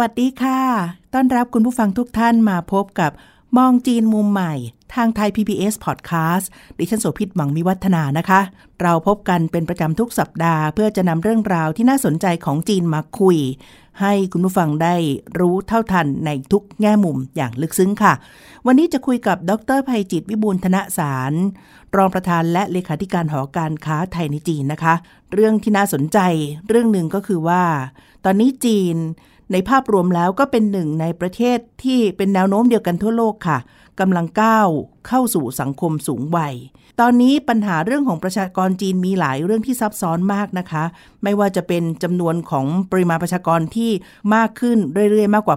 วัสดีค่ะ ต้อนรับคุณผู้ฟังทุกท่านมาพบกับมองจีนมุมใหม่ ทางไทย PBS Podcast ดิฉันโสภิตหวังมีวัฒนานะคะ เราพบกันเป็นประจำทุกสัปดาห์ เพื่อจะนำเรื่องราวที่น่าสนใจของจีนมาคุย ให้คุณผู้ฟังได้รู้เท่าทันในทุกแง่มุมอย่างลึกซึ้งค่ะ วันนี้จะคุยกับดรภัยจิตวิบูลย์ธนสาร รองประธานและเลขาธิการหอการค้าไทยในจีนนะคะ เรื่องที่น่าสนใจเรื่องหนึ่งก็คือว่า ตอนนี้จีน ในภาพรวมแล้วก็เป็นหนึ่งในประเทศที่เป็นแนวโน้มเดียวกันทั่วโลกค่ะกำลังก้าว เข้าสู่สังคมสูงวัย ตอนนี้ปัญหาเรื่องของประชากรจีนมีหลายเรื่องที่ซับซ้อนมากนะคะ ไม่ว่าจะเป็นจำนวนของปริมาณประชากรที่มากขึ้นเรื่อยๆ มากกว่า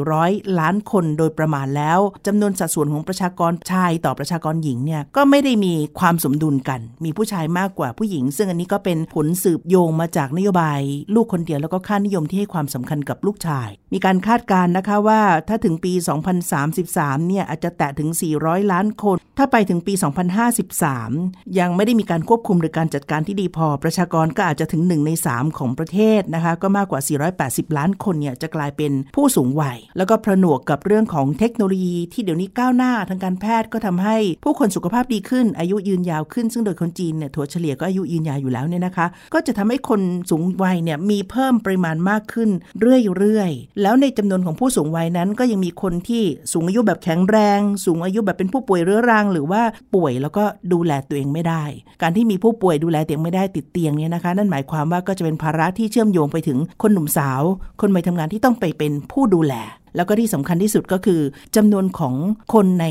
1,400 ล้านคนโดยประมาณแล้วจำนวนสัดส่วนของประชากรชายต่อประชากรหญิงเนี่ยก็ไม่ได้มีความสมดุลกัน มีผู้ชายมากกว่าผู้หญิง ซึ่งอันนี้ก็เป็นผลสืบโยงมาจากนโยบาย ลูกคนเดียวแล้วก็ค่านิยมที่ให้ความสำคัญกับลูกชาย มีการคาดการณ์นะคะว่าถ้าถึงปี 2033 เนี่ยอาจจะแตะถึง 400 ล้านคน ถ้าไปถึงปี 2053 ยังไม่ได้มีการควบคุมหรือการจัดการที่ดีพอ ประชากรก็อาจจะถึง 1 ใน 3 ของประเทศนะคะ ก็มากกว่า 480 ล้านคนเนี่ยจะกลายเป็นผู้สูงวัย แล้วก็ผนวกกับเรื่องของเทคโนโลยี ที่เดี๋ยวนี้ก้าวหน้าทางการแพทย์ก็ทำให้ผู้คนสุขภาพดีขึ้น อายุยืนยาวขึ้น ซึ่งโดยคนจีนเนี่ยถัวเฉลี่ยก็อายุยืนยาวอยู่แล้วเนี่ยนะคะ ก็จะทำให้คนสูงวัยเนี่ยมีเพิ่มปริมาณมากขึ้นเรื่อยๆ แล้วในจำนวนของผู้สูงวัยนั้นก็ยังมีคนที่สูงอายุแบบแข็งแรง สูงอายุแบบเป็นผู้ป่วยเรื้อรัง หรือว่าป่วยแล้วก็ดูแลตัวเองไม่ได้ การที่มีผู้ป่วยดูแลตัวเองไม่ได้ติดเตียงเนี่ยนะคะ นั่นหมายความว่าก็จะเป็นภาระที่เชื่อมโยงไปถึงคนหนุ่มสาว คนวัยทำงานที่ต้องไปเป็นผู้ดูแลแล้วก็ที่สำคัญที่สุดก็คือจำนวนของคนใน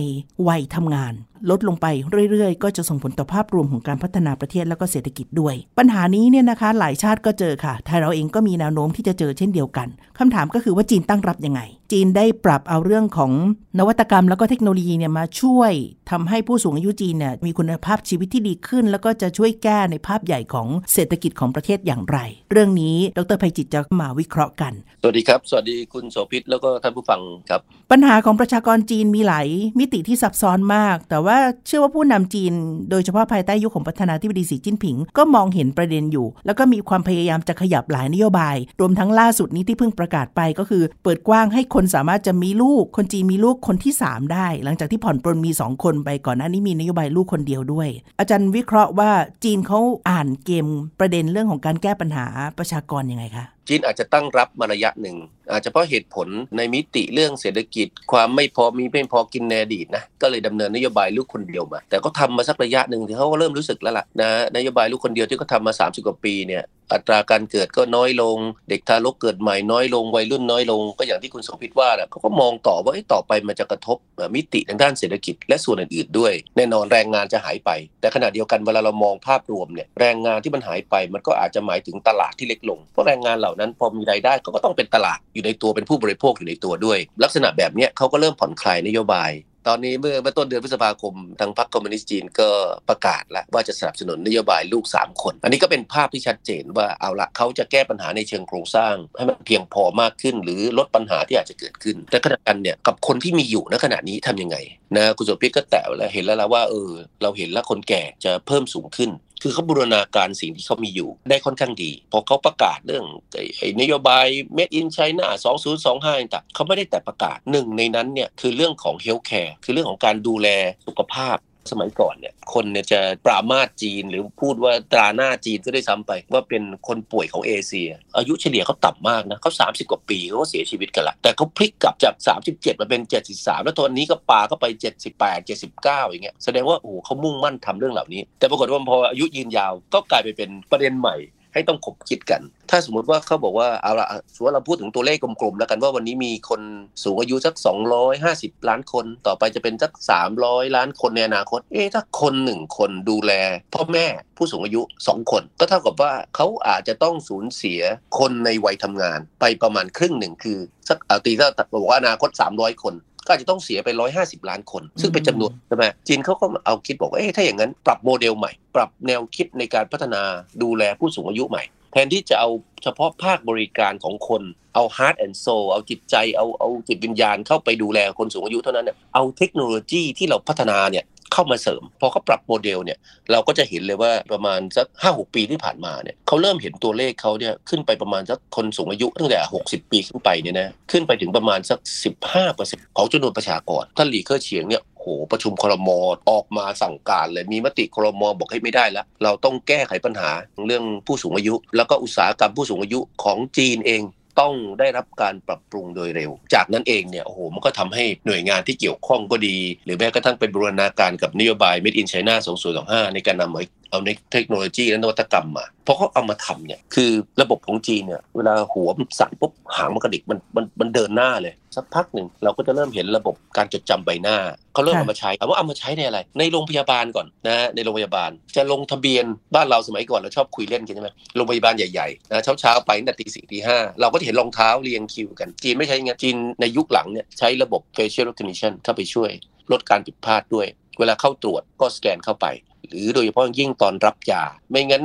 วัยทำงานลดลงไปเรื่อยๆ ก็จะส่งผลต่อภาพรวมของการพัฒนาประเทศแล้วก็เศรษฐกิจด้วย ปัญหานี้เนี่ยนะคะหลายชาติก็เจอค่ะ ไทยเราเองก็มีแนวโน้มที่จะเจอเช่นเดียวกันคำถามก็คือว่าจีนตั้งรับยังไง จีนได้ปรับเอาเรื่องของนวัตกรรมแล้วก็เทคโนโลยีเนี่ยมาช่วยทำให้ผู้สูงอายุจีนเนี่ยมีคุณภาพชีวิตที่ดีขึ้น แล้วก็จะช่วยแก้ในภาพใหญ่ของเศรษฐกิจของประเทศอย่างไร เรื่องนี้ดรภัยจิตจะมาวิเคราะห์กัน สวัสดีครับ สวัสดีคุณโสภิตแล้วก็ท่านผู้ฟังครับ ปัญหาของประชากรจีนมีหลายมิติที่ซับซ้อนมากแต่ว่าเชื่อว่าผู้นำจีน โดยเฉพาะภายใต้ยุคขของประธานาธิบดีสีจิ้นผิง ก็มองเห็นประเด็นอยู่ แล้วก็มีความพยายามจะขยับหลายนโยบาย รวมทั้งล่าสุดนี้ที่เพิ่งประกาศไปก็คือ เปิดกว้างให้คนสามารถจะมีลูก คนจีนมีลูกคนที่ 3 ได้ หลังจากที่ผ่อนปรนมี 2 คนไปก่อนหน้านี้มีนโยบายลูกคนเดียวด้วย อาจารย์วิเคราะห์ว่าจีนเขาอ่านเกมประเด็นเรื่องของการแก้ปัญหาประชากรยังไงคะ จีนอาจจะตั้งรับมาระยะหนึ่ง อาจจะเพราะเหตุผลในมิติเรื่องเศรษฐกิจ ความไม่พอมีไม่พอกินในอดีตนะก็เลยดำเนินนโยบายลูกคนเดียวมา แต่ก็ทำมาสักระยะหนึ่งที่เขาก็เริ่มรู้สึกแล้วล่ะนะนโยบายลูกคนเดียวที่เขาทามา 30 กว่าปีเนี่ย อัตราการเกิดก็น้อยลง เด็กทารกเกิดใหม่น้อยลงวัยรุ่นน้อยลง ก็อย่างที่คุณสมพิตว่าเขาก็มองต่อว่าต่อไปมันจะกระทบมิติทางด้านเศรษฐกิจ และส่วนอื่นๆด้วย แน่นอนแรงงานจะหายไป แต่ขณะเดียวกันเวลาเรามองภาพรวมเนี่ยแรงงานที่มันหายไปมันก็อาจจะหมายถึงตลาดที่เล็กลงเพราะแรงงานเหล่านั้นพอมีรายได้ก็ต้องเป็นตลาดอยู่ในตัวเป็นผู้บริโภคอยู่ในตัวด้วย ลักษณะแบบนี้เขาก็เริ่มผ่อนคลายนโยบาย ตอนนี้เมื่อเมื่อต้นเดือนพฤษภาคมทางพรรคคอมมิวนิสต์จีนก็ประกาศแล้วว่าจะสนับสนุนนโยบายลูก 3 คน อันนี้ก็เป็นภาพที่ชัดเจนว่าเอาละเขาจะแก้ปัญหาในเชิงโครงสร้าง ให้มันเพียงพอมากขึ้น หรือลดปัญหาที่อาจจะเกิดขึ้น แต่ขณะกันเนี่ยกับคนที่มีอยู่ณขณะนี้ทำยังไงนะคุณสุพิษก็แตะแล้วเห็นแล้วละว่าเออเราเห็นแล้วคนแก่จะเพิ่มสูงขึ้น คือเขาบูรณาการสิ่งที่เขามีอยู่ได้ค่อนข้างดี พอเขาประกาศเรื่องไอ้นโยบาย Made in China 2025ต่างเขาไม่ได้แต่ประกาศหนึ่งในนั้นเนี่ยคือเรื่องของเฮลท์แคร์คือเรื่องของการดูแลสุขภาพ สมัยก่อนเนี่ยคนเนี่ยจะปรามาสจีนหรือพูดว่าตราหน้าจีนก็ได้ซ้ำไปว่าเป็นคนป่วยของเอเชีย อายุเฉลี่ยเขาต่ำมากนะเขา30 กว่าปีเขาก็เสียชีวิตกันละแต่เขาพลิกกลับจาก 37 มาเป็น 73 แล้วตอนนี้ก็ปาเข้าไป 78 79 อย่างเงี้ยแสดงว่าโอ้เขามุ่งมั่นทำเรื่องเหล่านี้ แต่ปรากฏว่าพออายุยืนยาวก็กลายไปเป็นประเด็นใหม่ ให้ต้องขบคิดกัน ถ้าสมมติว่าเขาบอกว่าเอาละสมมติเราพูดถึงตัวเลขกลมๆแล้วกันว่าวันนี้มีคนสูงอายุสัก 250 ล้านคน ต่อไปจะเป็นสัก 300 ล้านคนในอนาคต เอ๊ะถ้าคนหนึ่งคนดูแล พ่อแม่ผู้สูงอายุ 2 คน ก็เท่ากับว่าเขาอาจจะต้องสูญเสียคนในวัยทำงาน ไปประมาณครึ่งหนึ่งคือสักเอาตีถ้าบอกว่าอนาคต 300 คน ก็อาจจะต้องเสียไป 150 ล้านคน ซึ่งเป็นจำนวนใช่ไหมจีนเขาก็เอาคิดบอกว่าเอ๊ะถ้าอย่างนั้นปรับโมเดลใหม่ ปรับแนวคิดในการพัฒนาดูแลผู้สูงอายุใหม่แทนที่จะเอาเฉพาะภาคบริการของคน เอา heart and soul เอาจิตใจ เอาเอาจิตวิญญาณเข้าไปดูแลคนสูงอายุเท่านั้นเนี่ยเอาเทคโนโลยีที่เราพัฒนาเนี่ยเข้ามาเสริม พอเขาปรับโมเดลเนี่ยเราก็จะเห็นเลยว่าประมาณสักห้าหกปีที่ผ่านมาเนี่ยเขาเริ่มเห็นตัวเลขเขาเนี่ยขึ้นไปประมาณสักคนสูงอายุตั้งแต่60ปีขึ้นไปเนี่ยนะขึ้นไปถึงประมาณสัก15%ของจำนวนประชากรท่านหลีเค่อเฉียงเนี่ย หประชุมครมออกมาสั่งการเลยมีมติครมบอกให้ไม่ได้แล้ว เราต้องแก้ไขปัญหาเรื่องผู้สูงอายุ แล้วก็อุตสาหกรรมผู้สูงอายุของจีนเองต้องได้รับการปรับปรุงโดยเร็ว จากนั้นเองเนี่ยโอ้โหมันก็ทำให้หน่วยงานที่เกี่ยวข้องก็ดี หรือแม้กระทั่งเป็นบูรณาการกับนโยบาย Made in China 2025 ในการนำ เอาเอาเทคโนโลยีและนวัตกรรมมาเพราะเขาเอามาทำเนี่ยคือระบบของจีนเนี่ยเวลาหัวมันสั่นปุ๊บหางมันกระดิกมันมันมันเดินหน้าเลยสักพักหนึ่งเราก็จะเริ่มเห็นระบบการจดจำใบหน้าเขาเริ่มเอามาใช้เอาว่าเอามาใช้ในอะไร ในโรงพยาบาลก่อนนะในโรงพยาบาล จะลงทะเบียนบ้านเราสมัยก่อนเราชอบคุยเล่นกันใช่ไหมโรงพยาบาลใหญ่ๆนะเช้าๆไปตั้งแต่ตีสี่ตีห้าเราก็จะเห็นรองเท้าเรียงคิวกันจีนไม่ใช่ไงจีนในยุคหลังเนี่ยใช้ระบบ facial recognition เข้าไปช่วย ลดการผิดพลาดด้วย เวลาเข้าตรวจก็สแกนเข้าไป หรือโดยเฉพาะยิ่งตอนรับยา ไม่งั้น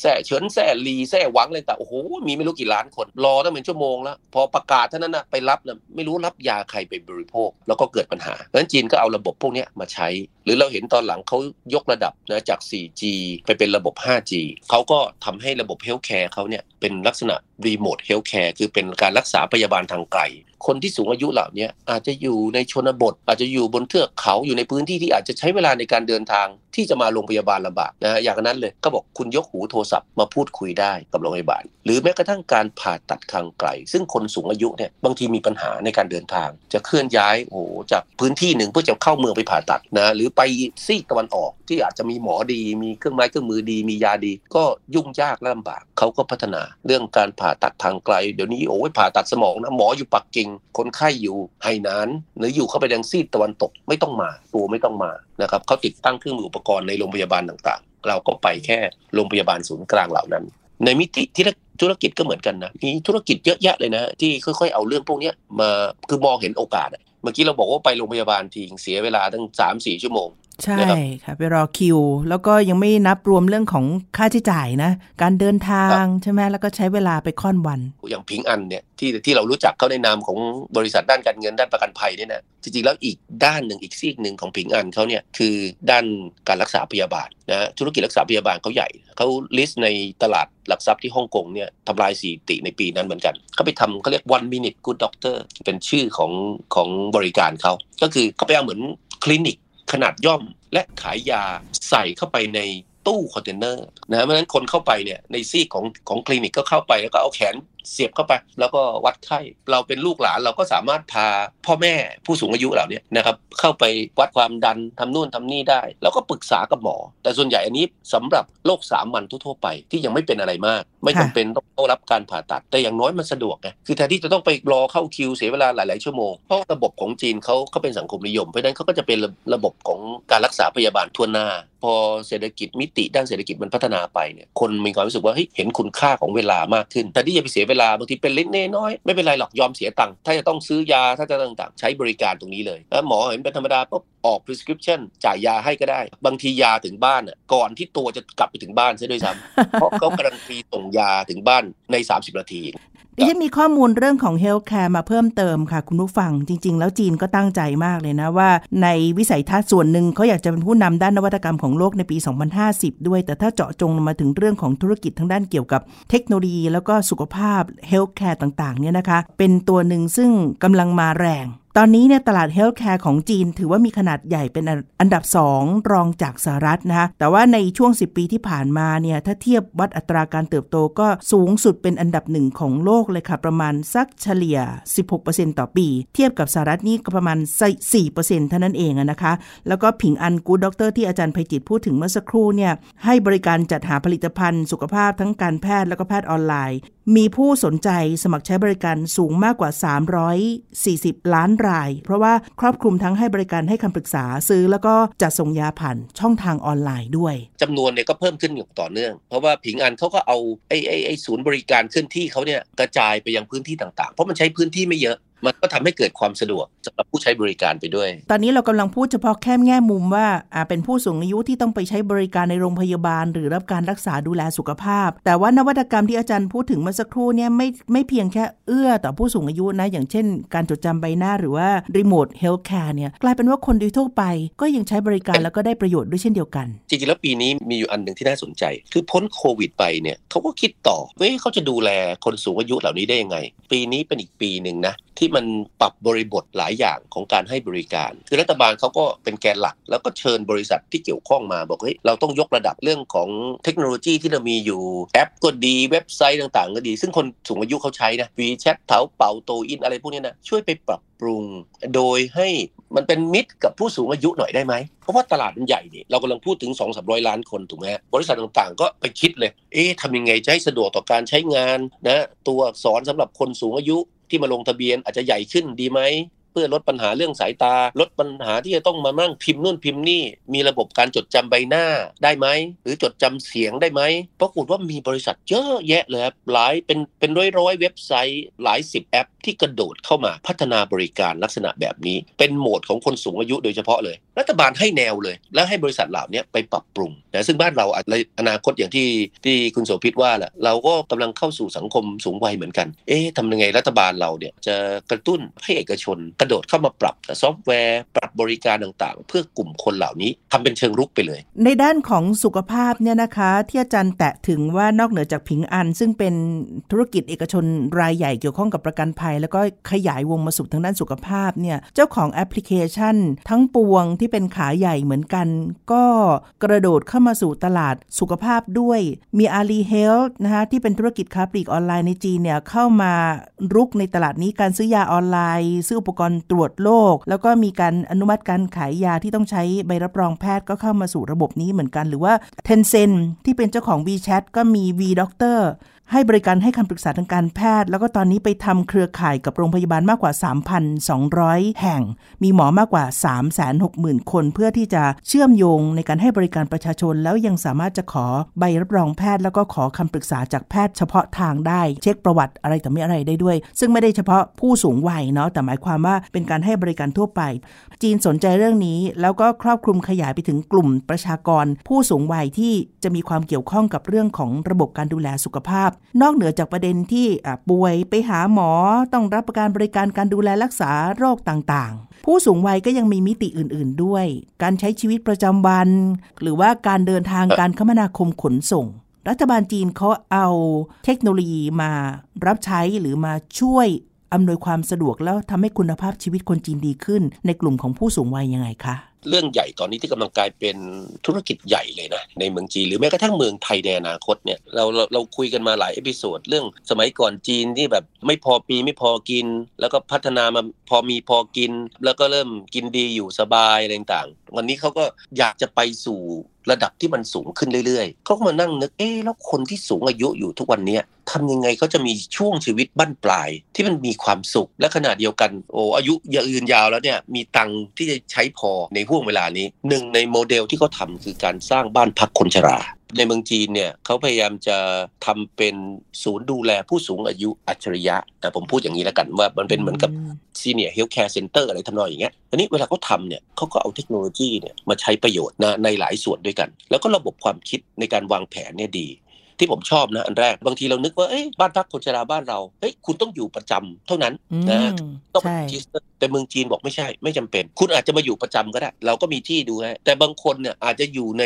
แส่เฉินแส่ลีแส่หวังอะไรแต่างโอ้โหมีไม่รู้กี่ล้านคน รอตั้งเป็นชั่วโมงแล้ว พอประกาศเท่านั้นนะไปรับนะไม่รู้รับยาใครไปบริโภค แล้วก็เกิดปัญหาเพราะนั้นจีนก็เอาระบบพวกนี้มาใช้ หรือเราเห็นตอนหลังเขายกระดับนะจาก 4G ไปเป็นระบบ 5G เขาก็ทำให้ระบบเฮลท์แคร์เขาเนี่ยเป็นลักษณะremote healthcare คือเป็นการรักษาพยาบาลทางไกล คนที่สูงอายุเหล่านี้อาจจะอยู่ในชนบท อาจจะอยู่บนเทือกเขาอยู่ในพื้นที่ที่อาจจะใช้เวลาในการเดินทางที่จะมาโรงพยาบาลลำบากนะอย่างนั้นเลยก็บอกคุณยกหูโทรศัพท์มาพูดคุยได้กับโรงพยาบาล หรือแม้กระทั่งการผ่าตัดทางไกล ซึ่งคนสูงอายุเนี่ยบางทีมีปัญหาในการเดินทาง จะเคลื่อนย้ายโอ้จากพื้นที่หนึ่งเพื่อจะเข้าเมืองไปผ่าตัดนะหรือไปซีกตะวันออกที่อาจจะมีหมอดี มีเครื่องไม้เครื่องมือดีมียาดี ก็ยุ่งยากละลำบากเขาก็พัฒนา เรื่องการผ่าตัดทางไกล เดี๋ยวนี้โอ้ยผ่าตัดสมองนะหมออยู่ปักกิ่งคนไข้อยู่ไหหนาน หรืออยู่เข้าไปยังซีดตะวันตกไม่ต้องมา ตัวไม่ต้องมานะครับเขาติดตั้งเครื่องมืออุปกรณ์ในโรงพยาบาลต่างๆ เราก็ไปแค่โรงพยาบาลศูนย์กลางเหล่านั้น ในมิติที่ธุรกิจก็เหมือนกันนะมีธุรกิจเยอะแยะเลยนะ ที่ค่อยๆเอาเรื่องพวกนี้มาคือมองเห็นโอกาสเมื่อกี้เราบอกว่าไปโรงพยาบาลทีเสียเวลาตั้งสามสี่ชั่วโมง ใช่ค่ะไปรอคิว แล้วก็ยังไม่นับรวมเรื่องของค่าใช้จ่ายนะ การเดินทางใช่ไหมแล้วก็ใช้เวลาไปค่อนวัน อย่างพิงอันเนี่ยที่ที่เรารู้จักเขาในนามของบริษัทด้านการเงินด้านประกันภัยเนี่ยนะจริงๆแล้วอีกด้านหนึ่งอีกซีกหนึ่งของพิงอันเขาเนี่ยคือด้านการรักษาพยาบาลนะธุรกิจรักษาพยาบาลเขาใหญ่เขาลิสต์ในตลาดหลักทรัพย์ที่ฮ่องกงเนี่ยทำลายสถิติในปีนั้นเหมือนกันเขาไปทำเขาเรียก one minute good doctor เป็นชื่อของของบริการเขาก็คือเขาไปเอาเหมือนคลินิก ขนาดย่อมและขายยาใส่เข้าไปในตู้คอนเทนเนอร์นะเพราะฉะนั้นคนเข้าไปเนี่ยในซีกของของคลินิกก็เข้าไปแล้วก็เอาแขนเสียบเข้าไป แล้วก็วัดไข้เราเป็นลูกหลานเราก็สามารถพาพ่อแม่ผู้สูงอายุเหล่านี้นะครับเข้าไปวัดความดันทำนู่นทำนี่ได้ แล้วก็ปรึกษากับหมอ แต่ส่วนใหญ่อันนี้สำหรับโรคสามัญทั่วไปที่ยังไม่เป็นอะไรมาก ไม่จำเป็นต้องรับการผ่าตัด แต่อย่างน้อยมันสะดวกไงคือแทนที่จะต้องไปรอเข้าคิวเสียเวลาหลาย ๆ ชั่วโมง เพราะระบบของจีนเขาเขาเป็นสังคมนิยม เพราะนั้นเขาก็จะเป็นระบบของการรักษาพยาบาลทั่วหน้า พอเศรษฐกิจมิติด้านเศรษฐกิจมันพัฒนาไปเนี่ยคนมีความรู้สึกว่าเฮ้ยเห็นคุณค่าของเวลามากขึ้นแต่ที่จะไปเสียเวลาบางทีเป็นเล็กน้อยไม่เป็นไรหรอกยอมเสียตังค์ถ้าจะต้องซื้อยาถ้าจะต่างๆ ใช้บริการตรงนี้เลยแล้วหมอเห็นเป็นธรรมดาปุ๊บ ออก prescription จ่ายยาให้ก็ได้ บางทียาถึงบ้านอะก่อนที่ตัวจะกลับไปถึงบ้านซะด้วยซ้ำเพราะเขาการันตีส่งยาถึงบ้านใน 30 นาทีดิฉันมีข้อมูลเรื่องของ healthcare มาเพิ่มเติมค่ะ คุณผู้ฟัง จริง ๆ แล้วจีนก็ตั้งใจมากเลยนะว่า ในวิสัยทัศน์ส่วนหนึ่งเขาอยากจะเป็นผู้นำด้านนวัตกรรมของโลกในปี 2050 ด้วย แต่ถ้าเจาะจงมาถึงเรื่องของธุรกิจทางด้านเกี่ยวกับเทคโนโลยี แล้วก็สุขภาพ healthcare ต่างๆเนี่ยนะคะ เป็นตัวหนึ่งซึ่งกำลังมาแรง ตอนนี้เนี่ยตลาด healthcare ของจีน ถือว่ามีขนาดใหญ่เป็นอันดับ 2 รองจากสหรัฐนะคะแต่ว่าในช่วง 10 ปีที่ผ่านมาเนี่ยถ้าเทียบวัดอัตราการเติบโตก็สูงสุดเป็นอันดับหนึ่งของโลกเลยค่ะ ประมาณสักเฉลี่ย 16%ต่อปี เทียบกับสหรัฐนี่ก็ประมาณ 4%เท่านั้นเองนะคะ แล้วก็ผิงอัน Good Doctor ที่อาจารย์ไพจิตพูดถึงเมื่อสักครู่เนี่ยให้บริการจัดหาผลิตภัณฑ์สุขภาพทั้งการแพทย์แล้วก็แพทย์ออนไลน์ มีผู้สนใจสมัครใช้บริการสูงมากกว่า 340 ล้านราย เพราะว่าครอบคลุมทั้งให้บริการให้คำปรึกษาซื้อ แล้วก็จัดส่งยาผ่านช่องทางออนไลน์ด้วยจำนวนเนี่ยก็เพิ่มขึ้นอย่างต่อเนื่อง เพราะว่าผิงอันเขาก็เอาไอ้ไอ้ไอ้ศูนย์บริการเคลื่อนที่เขาเนี่ยกระจายไปยังพื้นที่ต่างๆ เพราะมันใช้พื้นที่ไม่เยอะ มันก็ทำให้เกิดความสะดวกสำหรับผู้ใช้บริการไปด้วย ตอนนี้เรากำลังพูดเฉพาะแค่แง่มุมว่าอ่าเป็นผู้สูงอายุที่ต้องไปใช้บริการในโรงพยาบาล หรือรับการรักษาดูแลสุขภาพ แต่ว่านวัตกรรมที่อาจารย์พูดถึงเมื่อสักครู่เนี่ยไม่ไม่เพียงแค่เอื้อต่อผู้สูงอายุนะ อย่างเช่น การจดจำใบหน้าหรือว่า remote healthcare เนี่ยกลายเป็นว่าคนโดยทั่วไป ก็ยังใช้บริการแล้วก็ได้ประโยชน์ด้วยเช่นเดียวกัน จริงๆแล้วปีนี้มีอยู่อันหนึ่งที่น่าสนใจ คือพ้นโควิดไปเนี่ยเขาก็คิดต่อเฮ้ยเขาจะดูแลคนสูงอายุเหล่านี้ได้ยังไง ปีนี้เป็นอีกปีหนึ่งนะ ที่มันปรับบริบทหลายอย่างของการให้บริการ คือรัฐบาลเขาก็เป็นแกนหลัก แล้วก็เชิญบริษัทที่เกี่ยวข้องมาบอกเฮ้ยเราต้องยกระดับเรื่องของเทคโนโลยีที่เรามีอยู่แอปก็ดีเว็บไซต์ต่างๆ ก็ดี ซึ่งคนสูงอายุเขาใช้นะ WeChat เถาเป่าโตอินอะไรพวกนี้นะช่วยไปปรับปรุง โดยให้มันเป็นมิตรกับผู้สูงอายุหน่อยได้ไหม เพราะว่าตลาดมันใหญ่นี่เรากำลังพูดถึง 2 3 0 0 ล้านคนถูกไหมบริษัทต่างๆ ก็ไปคิดเลย เอ๊ะทำยังไงจะให้สะดวกต่อการใช้งานนะตัวอักษรสำหรับคนสูงอายุ ที่มาลงทะเบียนอาจจะใหญ่ขึ้นดีไหม เพื่อลดปัญหาเรื่องสายตา ลดปัญหาที่จะต้องมานั่งพิมพ์นู่นพิมพ์นี่ มีระบบการจดจำใบหน้าได้ไหม หรือจดจำเสียงได้ไหมปรากฏว่ามีบริษัทเยอะแยะเลยครับหลายเป็นเป็นร้อยร้อยๆเว็บไซต์หลายสิบแอป ที่กระโดดเข้ามาพัฒนาบริการลักษณะแบบนี้ เป็นโหมดของคนสูงอายุโดยเฉพาะเลย รัฐบาลให้แนวเลย แล้วให้บริษัทเหล่านี้ไปปรับปรุงนะซึ่งบ้านเราอาจในอนาคตอย่างที่ที่คุณโสภิตว่าแหละเราก็กำลังเข้าสู่สังคมสูงวัยเหมือนกัน เอ๊ะทำยังไงรัฐบาลเราเนี่ยจะกระตุ้นให้เอกชนกระโดดเข้ามาปรับซอฟต์แวร์ ปรับบริการต่างๆ เพื่อกลุ่มคนเหล่านี้ทำเป็นเชิงรุกไปเลย ในด้านของสุขภาพเนี่ยนะคะ ที่อาจารย์แตะถึงว่านอกเหนือจากผิงอัน ซึ่งเป็นธุรกิจเอกชนรายใหญ่เกี่ยวข้องกับประกันภัย แล้วก็ขยายวงมาสู่ทางด้านสุขภาพเนี่ยเจ้าของแอปพลิเคชัน ทั้งปวงที่เป็นขาใหญ่เหมือนกัน ก็กระโดดเข้ามาสู่ตลาดสุขภาพด้วย มีอาลีเฮลท์นะคะที่เป็นธุรกิจค้าปลีกออนไลน์ในจีนเนี่ยเข้ามารุกในตลาดนี้การซื้อยาออนไลน์ ซื้ออุปกรณ์ตรวจโรคแล้วก็มีการอนุมัติการขายยาที่ต้องใช้ใบรับรองแพทย์ก็เข้ามาสู่ระบบนี้เหมือนกัน หรือว่า Tencent ที่เป็นเจ้าของ WeChat ก็มี V Doctor ให้บริการให้คำปรึกษาทางการแพทย์ แล้วก็ตอนนี้ไปทำเครือข่ายกับโรงพยาบาลมากกว่า 3,200 แห่ง มีหมอมากกว่า 360,000 คน เพื่อที่จะเชื่อมโยงในการให้บริการประชาชน แล้วยังสามารถจะขอใบรับรองแพทย์ แล้วก็ขอคำปรึกษาจากแพทย์เฉพาะทางได้ เช็คประวัติอะไรต่อไม่อะไรได้ด้วย ซึ่งไม่ได้เฉพาะผู้สูงวัยเนาะแต่หมายความว่าเป็นการให้บริการทั่วไป จีนสนใจเรื่องนี้ แล้วก็ครอบคลุมขยายไปถึงกลุ่มประชากร ผู้สูงวัยที่จะมีความเกี่ยวข้องกับเรื่องของระบบการดูแลสุขภาพนอกเหนือจากประเด็นที่ป่วยไปหาหมอต้องรับประการบริการการดูแลรักษาโรคต่างๆ ผู้สูงวัยก็ยังมีมิติอื่นๆด้วย การใช้ชีวิตประจำวัน หรือว่าการเดินทางการคมนาคมขนส่ง รัฐบาลจีนเขาเอาเทคโนโลยีมารับใช้หรือมาช่วยอำนวยความสะดวกแล้วทำให้คุณภาพชีวิตคนจีนดีขึ้น ในกลุ่มของผู้สูงวัยยังไงคะ เรื่องใหญ่ตอนนี้ที่กำลังกลายเป็นธุรกิจใหญ่เลยนะในเมืองจีนหรือแม้กระทั่งเมืองไทยในอนาคตเนี่ยเราเราเราคุยกันมาหลาย episode เรื่องสมัยก่อนจีนที่แบบไม่พอมีไม่พอกิน แล้วก็พัฒนามาพอมีพอกิน แล้วก็เริ่มกินดีอยู่สบายอะไรต่างๆ วันนี้เขาก็อยากจะไปสู่ระดับที่มันสูงขึ้นเรื่อยๆ เขาก็มานั่งนึก เอ๊ะ แล้วคนที่สูงอายุอยู่ทุกวันนี้ทำยังไงเขาจะมีช่วงชีวิตบั้นปลาย ที่มันมีความสุข และขณะเดียวกัน โอ้ อายุยืนยาวแล้วเนี่ย มีตังค์ที่จะใช้พอในห้วงเวลานี้หนึ่งในโมเดลที่เขาทำคือการสร้างบ้านพักคนชรา ในเมืองจีนเนี่ยเขาพยายามจะทำเป็นศูนย์ดูแลผู้สูงอายุอัจฉริยะนะผมพูดอย่างนี้แล้วกันว่ามันเป็นเหมือนกับ senior healthcare center อะไรทำนองอย่างเงี้ยทีนี้เวลาเขาทำเนี่ยเขาก็เอาเทคโนโลยีเนี่ยมาใช้ประโยชน์นะในหลายส่วนด้วยกัน แล้วก็ระบบความคิดในการวางแผนเนี่ยดีที่ผมชอบนะอันแรกบางทีเรานึกว่าเอ้ยบ้านพักคนชราบ้านเราเฮ้ยคุณต้องอยู่ประจำเท่านั้นอืมนะต้องใช่ register แต่เมืองจีนบอกไม่ใช่ไม่จำเป็น คุณอาจจะมาอยู่ประจำก็ได้ เราก็มีที่ดูให้แต่บางคนเนี่ยอาจจะอยู่ใน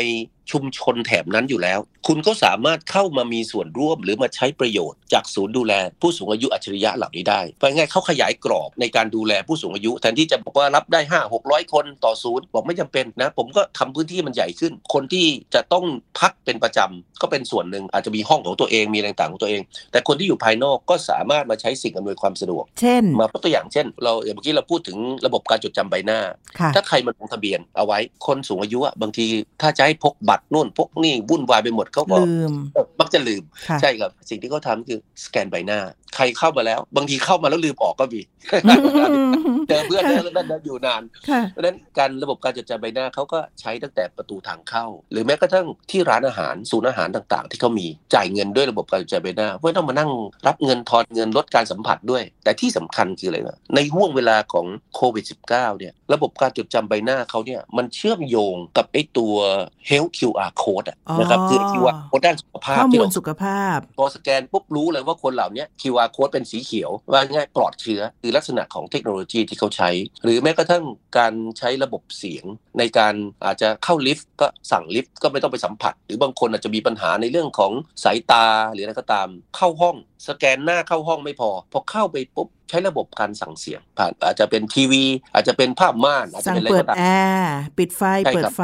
ชุมชนแถบนั้นอยู่แล้ว คุณก็สามารถเข้ามามีส่วนร่วมหรือมาใช้ประโยชน์ จากศูนย์ดูแล ผู้สูงอายุอัจฉริยะเหล่านี้ได้เพราะงั้นเขาขยายกรอบในการดูแลผู้สูงอายุ แทนที่จะบอกว่ารับได้ 5 600 คนต่อศูนย์บอกไม่จำเป็นนะ ผมก็ทำพื้นที่มันใหญ่ขึ้น คนที่จะต้องพักเป็นประจำก็เป็นส่วนหนึ่งอาจจะมีห้องของตัวเองมีอะไรต่างๆของตัวเอง แต่คนที่อยู่ภายนอกก็สามารถมาใช้สิ่งอำนวยความสะดวก เช่น มาตัวอย่างเช่น เราอย่างเมื่อกี้เราพูดถึงระบบการจดจำใบหน้าค่ะถ้าใครมาลงทะเบียนเอาไว้คนสูงอายุอะบางทีถ้าจะให้พกบัตรนู่นพกนี่วุ่นวายไปหมดเขาก็ลืมมักจะลืมค่ะใช่ครับ สิ่งที่เขาทำคือสแกนใบหน้าใครเข้ามาแล้ว บางทีเข้ามาแล้วลืมออกก็มีเจอเพื่อนแล้วนั่นนะอยู่นานค่ะเพราะฉะนั้นการระบบการจดจำใบหน้าเขาก็ใช้ตั้งแต่ประตูทางเข้า หรือแม้กระทั่งที่ร้านอาหารศูนย์อาหารต่าง ๆ ที่เขามีจ่ายเงินด้วยระบบการจดจำใบหน้าไม่ต้องมานั่งรับเงินทอนเงินลดการสัมผัสด้วย แต่ที่สำคัญคืออะไรนะในห่วงเวลาของโควิด -19 เนี่ย ระบบการจดจำใบหน้าเขาเนี่ยมันเชื่อมโยงกับไอ้ตัว Health QR Code อะนะครับคือ QR Code ด้านสุขภาพข้อที่มูลเราสุขภาพพอสแกนปุ๊บรู้เลยว่าคนเหล่านี้ QR code เป็นสีเขียว ว่าง่ายปลอดเชื้อ คือลักษณะของเทคโนโลยีที่เขาใช้ หรือแม้กระทั่งการใช้ระบบเสียง ในการอาจจะเข้าลิฟต์ก็สั่งลิฟต์ก็ไม่ต้องไปสัมผัส หรือบางคนอาจจะมีปัญหาในเรื่องของสายตาหรืออะไรก็ตามเข้าห้อง สแกนหน้าเข้าห้องไม่พอพอเข้าไปปุ๊บ ใช้ระบบการสั่งเสียงผ่านอาจจะเป็นทีวี อาจจะเป็นภาพม่านอาจจะสั่งเป็นอะไรเปิดก็ตามแอร์ปิดไฟใช่ครับเปิดไฟ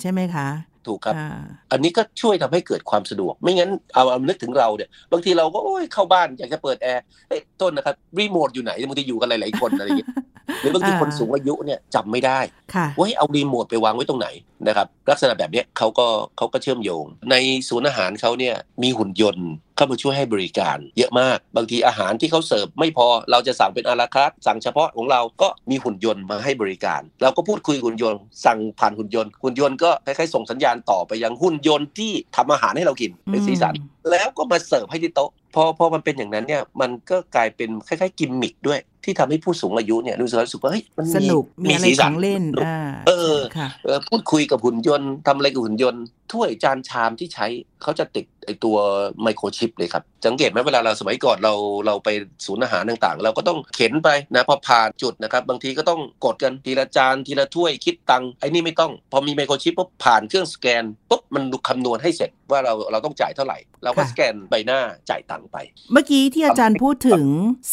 ใช่ไหมคะถูกครับอ่าอันนี้ก็ช่วยทำให้เกิดความสะดวก ไม่งั้นเอาเอานึกถึงเราเนี่ย บางทีเราก็โอ้ยเข้าบ้านอยากจะเปิดแอร์เอ้ยต้นนะครับ รีโมทอยู่ไหนบางทีอยู่กันหลายๆคนอะไรอย่างเงี้ย หรือบางทีอ่าคนสูงอายุเนี่ยจำไม่ได้ค่ะว่าให้เอารีโมทไปวางไว้ตรงไหนนะครับลักษณะแบบเนี้ยเขาก็เขาก็เชื่อมโยง ในศูนย์อาหารเขาเนี่ยมีหุ่นยนต์เข้ามาช่วยให้บริการ เยอะมากบางทีอาหารที่เขาเสิร์ฟไม่พอเราจะสั่งเป็น à la carte สั่งเฉพาะของเราก็มีหุ่นยนต์มาให้บริการ เราก็พูดคุยกับหุ่นยนต์ สั่งผ่านหุ่นยนต์หุ่นยนต์ก็คล้ายๆส่งสัญญาณต่อไปยังหุ่นยนต์ที่ทำอาหารให้เรากินเป็นสีสันแล้วก็มาเสิร์ฟให้ที่โต๊ะพอพอมันเป็นอย่างนั้นเนี่ยมันก็กลายเป็นคล้ายๆกิมมิคด้วย ที่ทำให้ผู้สูงอายุเนี่ยรู้สึกรู้สึกว่าเฮ้ยมันสนุกมีอะไรสีขสัองเล่นสกอ่าเออค่ะเออพูดคุยกับหุ่นยนต์ทำอะไรกับหุ่นยนต์ถ้วยจานชามที่ใช้เขาจะติด ไอตัวไมโครชิปเลยครับสังเกตไหมเวลาเราสมัยก่อนเราเราไปศูนย์อาหารต่างๆ เราก็ต้องเข็นไปนะพอผ่านจุดนะครับบางทีก็ต้องกดกันทีละจานทีละถ้วยคิดตังค์ไอ้นี่ไม่ต้อง พอมีไมโครชิปปุ๊บผ่านเครื่องสแกนปุ๊บมันคำนวณให้เสร็จว่าเราเราต้องจ่ายเท่าไหร่ เราก็ค่ะสแกนใบหน้าจ่ายตังค์ไป เมื่อกี้ที่อาจารย์พูดถึง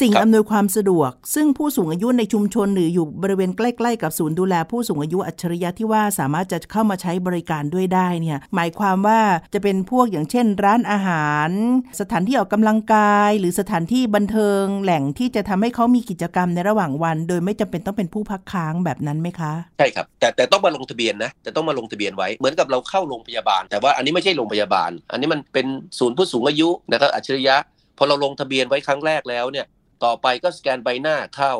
สิ่งครับอำนวยความสะดวก ซึ่งผู้สูงอายุในชุมชนหรืออยู่บริเวณใกล้ๆ กับศูนย์ดูแลผู้สูงอายุอัจฉริยะที่ว่าสามารถจะเข้ามาใช้บริการด้วยได้เนี่ยหมายความว่าจะเป็นพวกอย่างเช่นร้านอาหาร สถานที่ออกกำลังกาย หรือสถานที่บันเทิงแหล่งที่จะทำให้เขามีกิจกรรมในระหว่างวัน โดยไม่จำเป็นต้องเป็นผู้พักค้างแบบนั้นไหมคะใช่ครับ แต่แต่ต้องมาลงทะเบียนนะแต่ต้องมาลงทะเบียนไว้เหมือนกับเราเข้าโรงพยาบาล แต่ว่าอันนี้ไม่ใช่โรงพยาบาล อันนี้มันเป็นศูนย์ผู้สูงอายุนะครับอัจฉริยะพอเราลงทะเบียนไว้ครั้งแรกแล้วเนี่ยต่อไปก็สแกนใบหน้าเข้า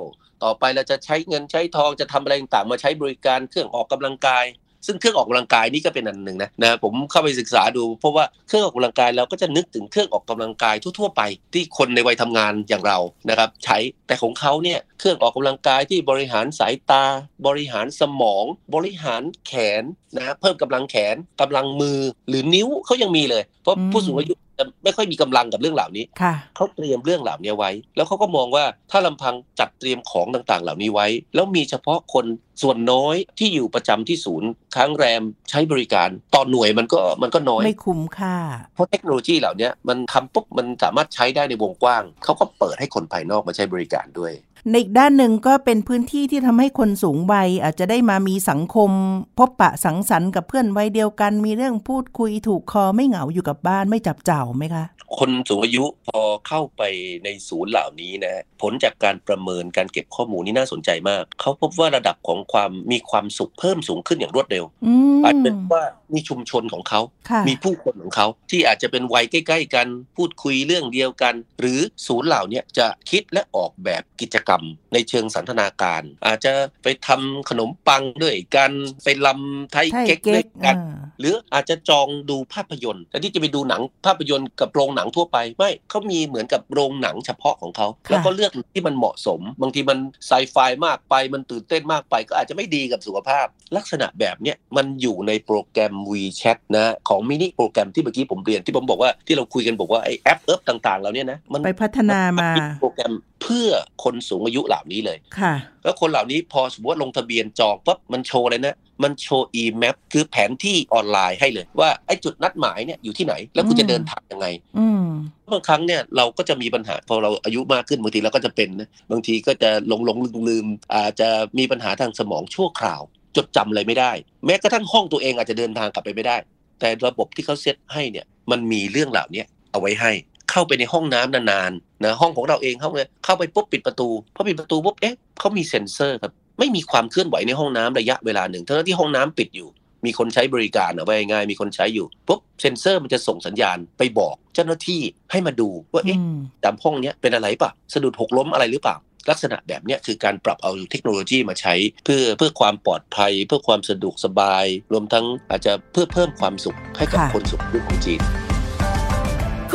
ต่อไปเราจะใช้เงินใช้ทองจะทำอะไรต่างมาใช้บริการเครื่องออกกำลังกาย ซึ่งเครื่องออกกำลังกายนี่ก็เป็นอันหนึ่งนะนะผมเข้าไปศึกษาดูเพราะว่าเครื่องออกกำลังกายเราก็จะนึกถึงเครื่องออกกำลังกายทั่ว ๆ ไป ที่คนในวัยทำงานอย่างเรานะครับใช้แต่ของเขาเนี่ย เครื่องออกกำลังกายที่บริหารสายตา บริหารสมอง บริหารแขนนะเพิ่มกำลังแขนกำลังมือหรือนิ้วเขายังมีเลย เพราะอืมผู้สูงอายุจะไม่ค่อยมีกำลังกับเรื่องเหล่านี้ค่ะเขาเตรียมเรื่องเหล่านี้ไว้ แล้วเขาก็มองว่าถ้าลำพังจัดเตรียมของต่างๆ เหล่านี้ไว้ แล้วมีเฉพาะคนส่วนน้อยที่อยู่ประจำที่ศูนย์ค้างแรมใช้บริการต่อหน่วยมันก็มันก็น้อยไม่คุ้มค่า เพราะเทคโนโลยีเหล่านี้มันทำปุ๊บมันสามารถใช้ได้ในวงกว้างเขาก็เปิดให้คนภายนอกมาใช้บริการด้วย ในอีกด้านหนึ่งก็เป็นพื้นที่ที่ทำให้คนสูงวัยอาจจะได้มามีสังคม พบปะสังสรรค์กับเพื่อนวัยเดียวกัน มีเรื่องพูดคุยถูกคอไม่เหงาอยู่กับบ้านไม่จับเจ้าไหมคะ คนสูงอายุพอเข้าไปในศูนย์เหล่านี้นะผลจากการประเมินการเก็บข้อมูลนี่น่าสนใจมาก เขาพบว่าระดับของความมีความสุขเพิ่มสูงขึ้นอย่างรวดเร็วอืมอาจเป็นว่ามีชุมชนของเขาค่ะมีผู้คนของเขาที่อาจจะเป็นวัยใกล้ ๆ กัน พูดคุยเรื่องเดียวกัน หรือศูนย์เหล่าเนี้ยจะคิดและออกแบบกิจกรรมในเชิงสันทนาการ อาจจะไปทำขนมปังด้วยกันไปลำไทยไทยเก๊กเก๊ด้วยกกันอ่าหรืออาจจะจองดูภาพยนตร์แต่ที่จะไปดูหนังภาพยนตร์กับโรงหนังทั่วไปไม่เขามีเหมือนกับโรงหนังเฉพาะของเขาค่ะแล้วก็เลือกที่มันเหมาะสม บางทีมันไซไฟมากไปมันตื่นเต้นมากไป ก็อาจจะไม่ดีกับสุขภาพ ลักษณะแบบเนี้ยมันอยู่ในโปรแกรม WeChat นะของมินิโปรแกรมที่เมื่อกี้ผมเรียนที่ผมบอกว่าที่เราคุยกันบอกว่าไอแอปเอิบต่างๆเราเนี่ยนะมันไปพัฒนามาโปรแกรม เพื่อพื่อคนสูงอายุเหล่านี้เลยค่ะแล้วคนเหล่านี้พอสมมติว่าลงทะเบียนจองปั๊บมันโชว์เลยนะมันโชว์ e-map คือแผนที่ออนไลน์ให้เลย ว่าไอ้จุดนัดหมายเนี่ยอยู่ที่ไหน แล้วคุณอืจะมเดินทางยังไงอืมบางครั้งเนี่ยเราก็จะมีปัญหาพอเราอายุมากขึ้นบางทีเราก็จะเป็นนะบางทีก็จะหลงหลงลืมลืมอาจจะมีปัญหาทางสมองชั่วคราว จดจำอะไรไม่ได้ แม้กระทั่งห้องตัวเองอาจจะเดินทางกลับไปไม่ได้ แต่ระบบที่เขาเซตให้เนี่ยมันมีเรื่องเหล่านี้เอาไว้ให้ เข้าไปในห้องน้ำนานๆนะห้องของเราเองเข้าไปเข้าไปปุ๊บปิดประตูพอปิดประตูปุ๊บเอ๊ะเขามีเซ็นเซอร์ครับไม่มีความเคลื่อนไหวในห้องน้ำระยะเวลาหนึ่งทั้งที่ห้องน้ำปิดอยู่ มีคนใช้บริการเอาไว้ง่ายๆมีคนใช้อยู่ปุ๊บเซ็นเซอร์มันจะส่งสัญญาณไปบอกเจ้าหน้าที่ให้มาดูว่าอืเอ๊ะมตามห้องเนี้ยเป็นอะไรป่ะสะดุดหกล้มอะไรหรือเปล่าลักษณะแบบเนี้ยคือการปรับเอาเทคโนโลยีมาใช้ เพื่อเพื่อความปลอดภัย เพื่อความสะดวกสบาย รวมทั้งอาจจะเพื่อเพิ่มความสุขให้กับค่ะคนสูงอายุของจีน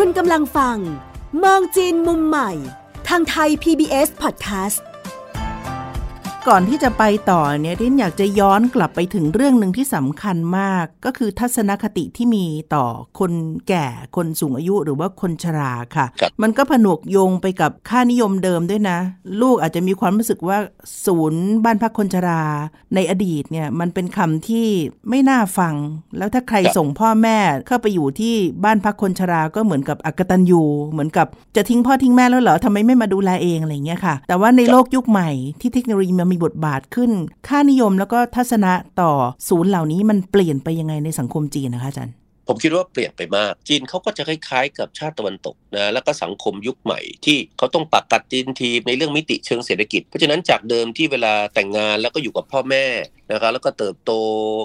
คุณกำลังฟัง มองจีนมุมใหม่ ทางไทย PBS Podcast ก่อนที่จะไปต่อเนี่ยดินอยากจะย้อนกลับไปถึงเรื่องหนึ่งที่สำคัญมาก ก็คือทัศนคติที่มีต่อคนแก่คนสูงอายุหรือว่าคนชราค่ะครับมันก็ผนวกโยงไปกับค่านิยมเดิมด้วยนะ ลูกอาจจะมีความรู้สึกว่าศูนย์บ้านพักคนชรา ในอดีตเนี่ยมันเป็นคำที่ไม่น่าฟัง แล้วถ้าใครส่งพ่อแม่เข้าไปอยู่ที่บ้านพักคนชราก็เหมือนกับอักตันยูเหมือนกับจะทิ้งพ่อทิ้งแม่แล้วเหรอทำไมไม่มาดูแลเองอะไรอย่างเงี้ยค่ะ แต่ว่าในโลกยุคใหม่ที่เทคโนโลยีมันมีบทบาทขึ้น ค่านิยมแล้วก็ทัศนะต่อศูนย์เหล่านี้มันเปลี่ยนไปยังไงในสังคมจีนนะคะอาจารย์ผมคิดว่าเปลี่ยนไปมาก จีนเขาก็จะคล้ายๆ กับชาติตะวันตกนะแล้วก็สังคมยุคใหม่ที่เขาต้องปักกัดจีนทีในเรื่องมิติเชิงเศรษฐกิจ เพราะฉะนั้นจากเดิมที่เวลาแต่งงานแล้วก็อยู่กับพ่อแม่นะครับแล้วก็เติบโต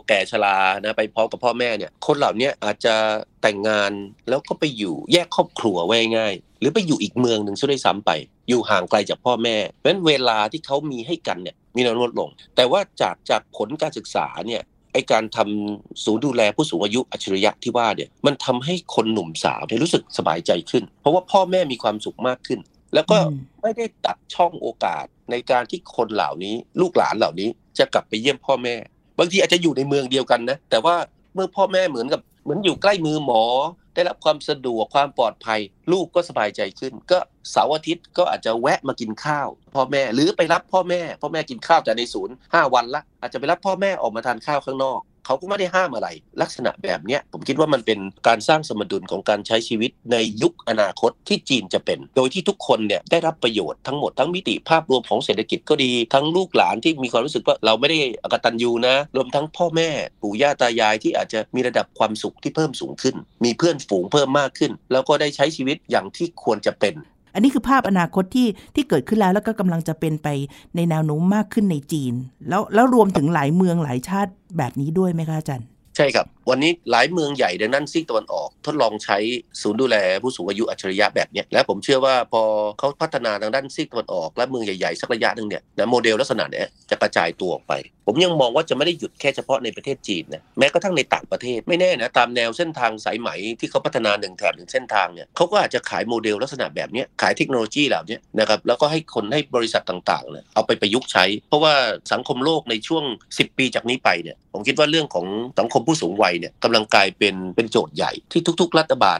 แก่ชรานะไปพร้อมกับพ่อแม่เนี่ยคนเหล่านี้อาจจะแต่งงานแล้วก็ไปอยู่แยกครอบครัวไว้ง่ายหรือไปอยู่อีกเมืองหนึ่งซะด้วยซ้ำไป อยู่ห่างไกลจากพ่อแม่เพราะฉะนั้นเวลาที่เขามีให้กันเนี่ย มีแนวโน้มลดลง แต่ว่าจากจากผลการศึกษาเนี่ยไอการทำศูนย์ดูแลผู้สูงอายุอัจฉริยะที่ว่าเนี่ยมันทำให้คนหนุ่มสาวเนี่ยรู้สึกสบายใจขึ้น เพราะว่าพ่อแม่มีความสุขมากขึ้น แล้วก็อืมไม่ได้ตัดช่องโอกาสในการที่คนเหล่านี้ ลูกหลานเหล่านี้จะกลับไปเยี่ยมพ่อแม่ บางทีอาจจะอยู่ในเมืองเดียวกันนะแต่ว่าเมื่อพ่อแม่เหมือนกับเหมือนอยู่ใกล้มือหมอ ได้รับความสะดวกความปลอดภัย ลูกก็สบายใจขึ้น ก็เสาร์อาทิตย์ก็อาจจะแวะมากินข้าว พ่อแม่หรือไปรับพ่อแม่ พ่อแม่กินข้าวแต่ในศูนย์ห้าวันละอาจจะไปรับพ่อแม่ออกมาทานข้าวข้างนอก เขาก็ไม่ได้ห้ามอะไร ลักษณะแบบนี้ผมคิดว่ามันเป็นการสร้างสมดุลของการใช้ชีวิตในยุคอนาคตที่จีนจะเป็น โดยที่ทุกคนเนี่ยได้รับประโยชน์ทั้งหมดทั้งมิติภาพรวมของเศรษฐกิจก็ดี ทั้งลูกหลานที่มีความรู้สึกว่าเราไม่ได้อกตันยูนะ รวมทั้งพ่อแม่ปู่ย่าตายายที่อาจจะมีระดับความสุขที่เพิ่มสูงขึ้น มีเพื่อนฝูงเพิ่มมากขึ้น แล้วก็ได้ใช้ชีวิตอย่างที่ควรจะเป็น อันนี้คือภาพอนาคตที่ที่เกิดขึ้นแล้วแล้วก็กำลังจะเป็นไปในแนวโน้มมากขึ้นในจีน แล้วแล้วรวมถึงหลายเมืองหลายชาติแบบนี้ด้วยไหมคะอาจารย์ ใช่ครับ วันนี้หลายเมืองใหญ่ดังนั้นซีกตะวันออก ทดลองใช้ศูนย์ดูแลผู้สูงอายุอัจฉริยะแบบนี้และผมเชื่อว่าพอเขาพัฒนาทางด้านซีกตะวันออก และเมืองใหญ่ๆสักระยะหนึ่งเนี่ยนะโมเดลลักษณะเนี้ยจะกระจายตัวออกไป ผมยังมองว่าจะไม่ได้หยุดแค่เฉพาะในประเทศจีนนะแม้กระทั่งในต่างประเทศไม่แน่นะตามแนวเส้นทางสายไหมที่เขาพัฒนาหนึ่งแถบหนึ่งเส้นทางเนี่ยเขาก็อาจจะขายโมเดลลักษณะแบบนี้ขายเทคโนโลยีเหล่านี้นะครับแล้วก็ให้คนให้บริษัทต่างๆเนี่ยเอาไปประยุกต์ใช้ เพราะว่าสังคมโลกในช่วง 10 ปีจากนี้ไปเนี่ยผมคิดว่าเรื่องของสังคมผู้สูงวัยเนี่ยกำลังกลายเป็นเป็นโจทย์ใหญ่ที่ทุก ๆ รัฐบาล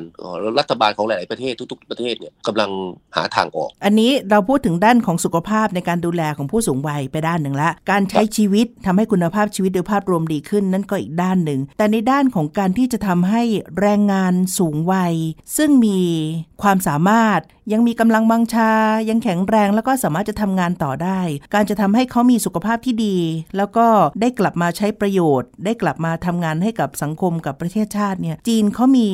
รัฐบาลของหลาย ๆ ประเทศทุก ๆ ประเทศเนี่ยกำลังหาทางออก อันนี้เราพูดถึงด้านของสุขภาพในการดูแลของผู้สูงวัยไปด้านหนึ่งละ การใช้ชีวิตทำให้คุณภาพชีวิตโดยภาพรวมดีขึ้นนั่นก็อีกด้านหนึ่ง แต่ในด้านของการที่จะทำให้แรงงานสูงวัย ซึ่งมีความสามารถยังมีกำลังบังชา ยังแข็งแรงแล้วก็สามารถจะทำงานต่อได้ การจะทำให้เขามีสุขภาพที่ดี แล้วก็ได้กลับมาใช้ประโยชน์ ได้กลับมาทำงานให้กับสังคมกับประเทศชาติเนี่ยจีนเขามี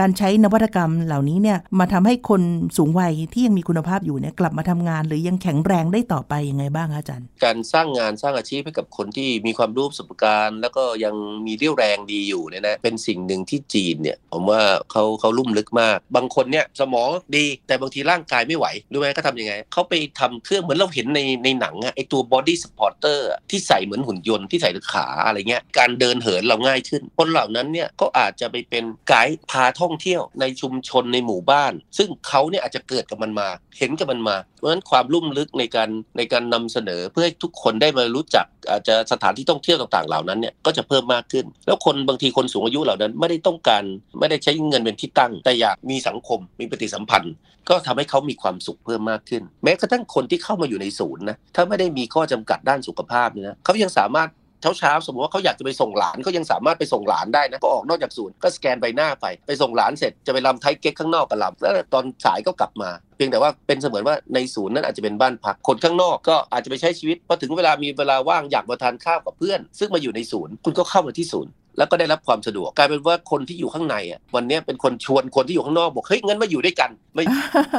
การใช้นวัตกรรมเหล่านี้เนี่ยมาทำให้คนสูงวัยที่ยังมีคุณภาพอยู่เนี่ยกลับมาทำงาน หรือยังแข็งแรงได้ต่อไปยังไงบ้างอาจารย์ การสร้างงานสร้างอาชีพให้กับคนที่มีความรู้ประสบการณ์ แล้วก็ยังมีเรี่ยวแรงดีอยู่เนี่ยนะเป็นสิ่งหนึ่งที่จีนเนี่ยผมว่าเขาเขาลุ่มลึกมาก บางคนเนี่ยสมองดีแต่บางทีร่างกายไม่ไหวรู้ไหมก็ทำยังไงเขาไปทำเครื่องเหมือนเราเห็นในในหนังอะไอตัว body supporter อะที่ใส่เหมือนหุ่นยนต์ที่ใส่ขาอะไรเงี้ยการเดินเหินเราง่ายขึ้น คนเหล่านั้นเนี่ยก็อาจจะไปเป็นไกด์พาท่องเที่ยวในชุมชนในหมู่บ้าน ซึ่งเขาเนี่ยอาจจะเกิดกับมันมา เห็นกับมันมา เพราะฉะนั้นความลุ่มลึกในการในการนำเสนอเพื่อให้ทุกคนได้มารู้จักอาจจะสถานที่ท่องเที่ยวต่างๆเหล่านั้นเนี่ยก็จะเพิ่มมากขึ้น แล้วคนบางทีคนสูงอายุเหล่านั้นไม่ได้ต้องการไม่ได้ใช้เงินเป็นที่ตั้ง แต่อยากมีสังคมมีปฏิสัมพันธ์ ก็ทำให้เขามีความสุขเพิ่มมากขึ้น แม้กระทั่งคนที่เข้ามาอยู่ในศูนย์นะถ้าไม่ได้มีข้อจำกัดด้านสุขภาพเนี่ยนะเขายังสามารถ เช้าเช้าสมมติว่าเขาอยากจะไปส่งหลานเขายังสามารถไปส่งหลานได้นะก็ออกนอกจากศูนย์ก็สแกนใบหน้าไปไปส่งหลานเสร็จจะไปลำไทยเก๊กข้างนอกก็ลำแล้วตอนสายก็กลับมา เพียงแต่ว่าเป็นเสมือนว่าในศูนย์นั้นอาจจะเป็นบ้านพักคนข้างนอกก็อาจจะไปใช้ชีวิตพอถึงเวลามีเวลาว่างอยากมาทานข้าวกับเพื่อน ซึ่งมาอยู่ในศูนย์คุณก็เข้ามาที่ศูนย์แล้วก็ได้รับความสะดวกกลายเป็นว่าคนที่อยู่ข้างในอะวันนี้เป็นคนชวนคนที่อยู่ข้างนอกบอกเฮ้ยงั้นมาอยู่ด้วยกัน ไม่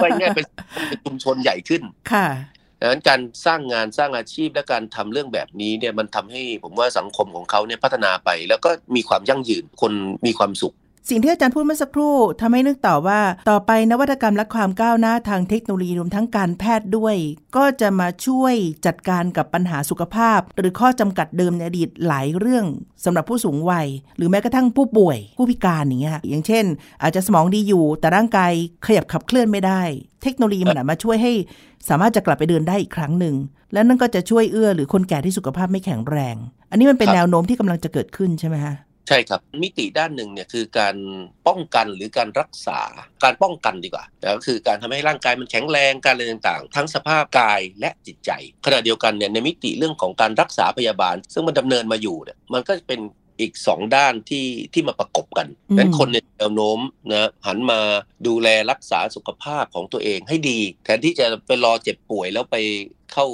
ไม่ง่ายเป็นเป็นชุมชนใหญ่ขึ้นค่ะ ดังนั้นการสร้างงานสร้างอาชีพและการทำเรื่องแบบนี้เนี่ยมันทำให้ผมว่าสังคมของเขาเนี่ยพัฒนาไป แล้วก็มีความยั่งยืนคนมีความสุข สิ่งที่อาจารย์พูดเมื่อสักครู่ทำให้นึกต่อว่าต่อไปนวัตกรรมและความก้าวหน้าทางเทคโนโลยีรวมทั้งการแพทย์ด้วย ก็จะมาช่วยจัดการกับปัญหาสุขภาพ หรือข้อจำกัดเดิมในอดีตหลายเรื่องสำหรับผู้สูงวัย หรือแม้กระทั่งผู้ป่วย ผู้พิการอย่างเงี้ยอย่างเช่น อาจจะสมองดีอยู่ แต่ร่างกายขยับขับเคลื่อนไม่ได้ เทคโนโลยีมันอาจมาช่วยให้สามารถจะกลับไปเดินได้อีกครั้งหนึ่ง และนั่นก็จะช่วยเอื้อหรือคนแก่ที่สุขภาพไม่แข็งแรง อันนี้มันเป็นแนวโน้มที่กำลังจะเกิดขึ้นใช่ไหมฮะ ใช่ครับมิติด้านหนึ่งเนี่ยคือการป้องกันหรือการรักษาการป้องกันดีกว่านะก็คือการทำให้ร่างกายมันแข็งแรงการอะไรต่างๆ ทั้งสภาพกายและจิตใจ ขณะเดียวกันเนี่ยในมิติเรื่องของการรักษาพยาบาล ซึ่งมันดำเนินมาอยู่เนี่ยมันก็เป็นอีกสองด้านที่ที่มาประกบกันอืมนั้นคนในยแนวโน้มนะหันมาดูแลรักษาสุขภาพของตัวเองให้ดี แทนที่จะไปรอเจ็บป่วยแล้วไปเข้า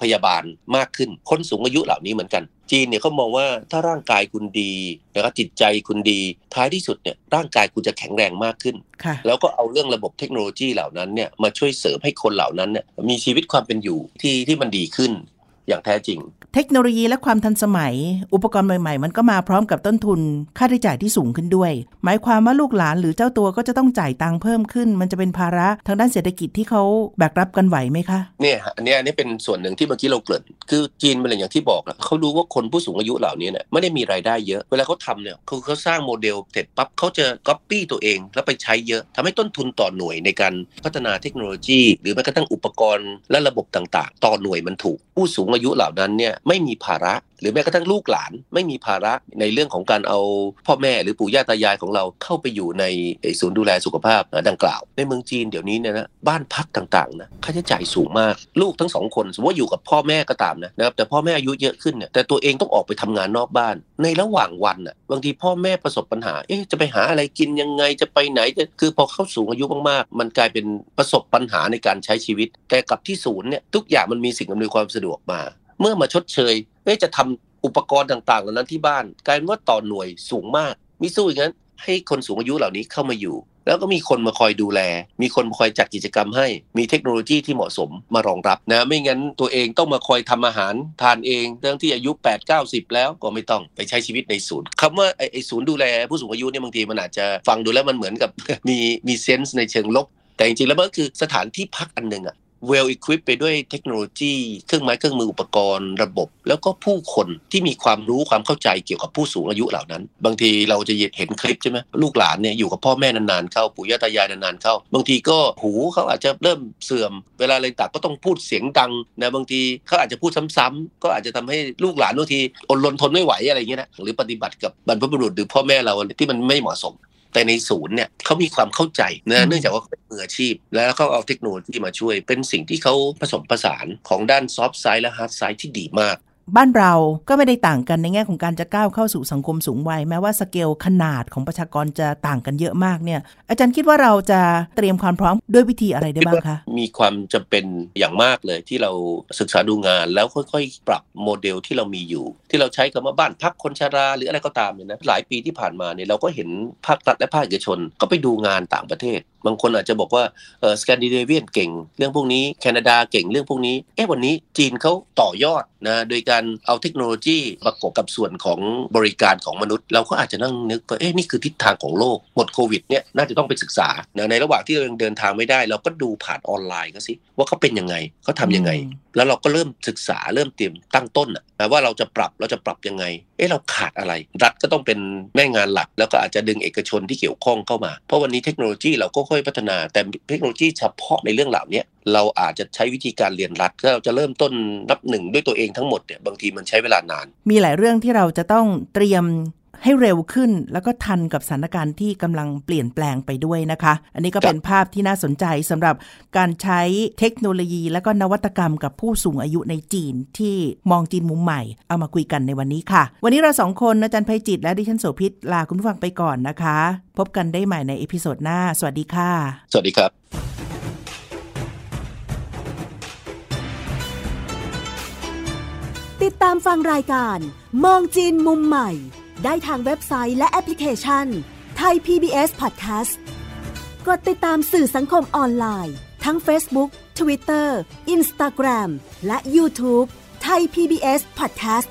พยาบาลมากขึ้น คนสูงอายุเหล่านี้เหมือนกันจีนเนี่ยเขามองว่าถ้าร่างกายคุณดีนะครับจิตใจคุณดีท้ายที่สุดเนี่ยร่างกายคุณจะแข็งแรงมากขึ้นค่ะแล้วก็เอาเรื่องระบบเทคโนโลยีเหล่านั้นเนี่ยมาช่วยเสริมให้คนเหล่านั้นเนี่ยมีชีวิตความเป็นอยู่ที่ที่มันดีขึ้น อย่างแท้จริง เทคโนโลยีและความทันสมัย อุปกรณ์ใหม่ ๆ มันก็มาพร้อมกับต้นทุน ค่าใช้จ่ายที่สูงขึ้นด้วย หมายความว่าลูกหลานหรือเจ้าตัวก็จะต้องจ่ายตังค์เพิ่มขึ้น มันจะเป็นภาระทางด้านเศรษฐกิจที่เขาแบกรับกันไหวไหมคะเนี่ยฮะอันเนี้ยอันนี้เป็นส่วนหนึ่งที่เมื่อกี้เราเกริ่นคือจีนเป็นอย่างที่บอกอะเขารู้ว่าคนผู้สูงอายุเหล่านี้เนี่ยไม่ได้มีรายได้เยอะเวลาเขาทำเนี่ยคือเขาสร้างโมเดลเสร็จปั๊บเขาจะก๊อปปี้ตัวเอง แล้วไปใช้เยอะทำให้ต้นทุนต่อหน่วยในการพัฒนาเทคโนโลยี หรือแม้กระทั่งอุปกรณ์และระบบต่าง ๆ ต่อหน่วยมันถูกผู้สูงอายุเหล่านั้นเนี่ยไม่มีภาระ หรือแม้กระทั่งลูกหลานไม่มีภาระในเรื่องของการเอาพ่อแม่หรือปู่ย่าตายายของเราเข้าไปอยู่ในศูนย์ดูแลสุขภาพดังกล่าว ในเมืองจีนเดี๋ยวนี้เนี่ยนะบ้านพักต่างๆนะค่าใช้จ่ายสูงมากลูกทั้งสองคน สมมติว่าอยู่กับพ่อแม่ก็ตามนะนะครับแต่พ่อแม่อายุเยอะขึ้นเนี่ยแต่ตัวเองต้องออกไปทำงานนอกบ้าน ในระหว่างวันอะบางทีพ่อแม่ประสบปัญหา เอ๊ะจะไปหาอะไรกินยังไงจะไปไหนจะคือพอเข้าสูงอายุมากๆ มันกลายเป็นประสบปัญหาในการใช้ชีวิต แต่กับที่ศูนย์เนี่ยทุกอย่างมันมีสิ่งอำนวยความสะดวกมา เมื่อมาชดเชยเอ๊ะจะทำอุปกรณ์ต่างๆเหล่านั้นที่บ้านกลายเป็นว่าต่อหน่วยสูงมากมิสู้อย่างนั้น ให้คนสูงอายุเหล่านี้เข้ามาอยู่ แล้วก็มีคนมาคอยดูแล มีคนมาคอยจัดกิจกรรมให้ มีเทคโนโลยีที่เหมาะสมมารองรับนะ ไม่งั้นตัวเองต้องมาคอยทำอาหารทานเองเรื่องที่อายุ 8 9 0 แล้วก็ไม่ต้องไปใช้ชีวิตในศูนย์คำว่าไอ้ไอ้ศูนย์ดูแลผู้สูงอายุเนี่ยบางทีมันอาจจะฟังดูแล้วมันเหมือนกับมีมีเซนส์ในเชิงลบแต่จริงๆแล้วมันก็คือสถานที่พักอันหนึ่งอะ well equipped ไปด้วยเทคโนโลยีเครื่องไม้เครื่องมืออุปกรณ์ระบบ แล้วก็ผู้คนที่มีความรู้ความเข้าใจเกี่ยวกับผู้สูงอายุเหล่านั้น บางทีเราจะเห็นคลิปใช่ไหมลูกหลานเนี่ยอยู่กับพ่อแม่นานๆเข้าปู่ย่าตายายนานๆเข้า บางทีก็หูเขาอาจจะเริ่มเสื่อม เวลาอะไรต่างก็ต้องพูดเสียงดังนะบางทีเขาอาจจะพูดซ้ำๆก็อาจจะทำให้ลูกหลานบางทีอดรนทนไม่ไหวอะไรเงี้ยนะหรือปฏิบัติกับบรรพบุรุษหรือพ่อแม่เราที่มันไม่เหมาะสม แต่ในศูนย์เนี่ยเขามีความเข้าใจอืนะเนื่องจากว่าเขาเป็นมืออาชีพ แล้วเขาเอาเทคโนโลยีมาช่วย เป็นสิ่งที่เขาผสมผสานของด้าน soft side และ hard side ที่ดีมาก บ้านเราก็ไม่ได้ต่างกันในแง่ของการจะก้าวเข้าสู่สังคมสูงวัย แม้ว่าสเกลขนาดของประชากรจะต่างกันเยอะมากเนี่ย อาจารย์คิดว่าเราจะเตรียมความพร้อมด้วยวิธีอะไรได้บ้างคะ มีความจำเป็นอย่างมากเลยที่เราศึกษาดูงานแล้วค่อยๆ ปรับโมเดลที่เรามีอยู่ ที่เราใช้คำว่าบ้านพักคนชราหรืออะไรก็ตามเนี่ยนะหลายปีที่ผ่านมาเนี่ยเราก็เห็นภาครัฐและภาคเอกชน ก็ไปดูงานต่างประเทศบางคนอาจจะบอกว่าเออสแกนดิเนเวียนเก่ง เรื่องพวกนี้แคนาดาเก่งเรื่องพวกนี้เอ๊ะวันนี้จีนเขาต่อยอดนะโดยการเอาเทคโนโลยีประกบกับส่วนของบริการของมนุษย์ เราก็อาจจะนั่งนึกว่าเอ๊ะนี่คือทิศทางของโลกหมดโควิดเนี่ยน่าจะต้องไปศึกษาในระหว่างที่เรายังเดินทางไม่ได้ เราก็ดูผ่านออนไลน์ก็สิว่าเขาเป็นยังไงเขาทำยังไง แล้วเราก็เริ่มศึกษาเริ่มเตรียมตั้งต้นนะว่าเราจะปรับเราจะปรับยังไง เอ๊ะเราขาดอะไร รัฐก็ต้องเป็นแม่งานหลัก แล้วก็อาจจะดึงเอกชนที่เกี่ยวข้องเข้ามา เพราะวันนี้เทคโนโลยีเราก็ค่อยพัฒนา แต่เทคโนโลยีเฉพาะในเรื่องเหล่านี้เราอาจจะใช้วิธีการเรียนรัฐถ้าเราจะเริ่มต้นนับหนึ่งด้วยตัวเองทั้งหมดเนี่ยบางทีมันใช้เวลานาน มีหลายเรื่องที่เราจะต้องเตรียม ให้เร็วขึ้น แล้วก็ทันกับสถานการณ์ที่กำลังเปลี่ยนแปลงไปด้วยนะคะ อันนี้ก็เป็นภาพที่น่าสนใจสำหรับการใช้เทคโนโลยี และก็นวัตกรรมกับผู้สูงอายุในจีนที่มองจีนมุมใหม่ เอามาคุยกันในวันนี้ค่ะ วันนี้เราสองคนอาจารย์ไพจิต และดิฉันโสภิตลาคุณผู้ฟังไปก่อนนะคะ พบกันได้ใหม่ใน episode หน้า สวัสดีค่ะ สวัสดีครับติดตามฟังรายการ มองจีนมุมใหม่ ได้ทางเว็บไซต์และแอปพลิเคชันไทย PBS Podcast กดติดตามสื่อสังคมออนไลน์ ทั้ง Facebook Twitter Instagram และ YouTube ไทย PBS Podcast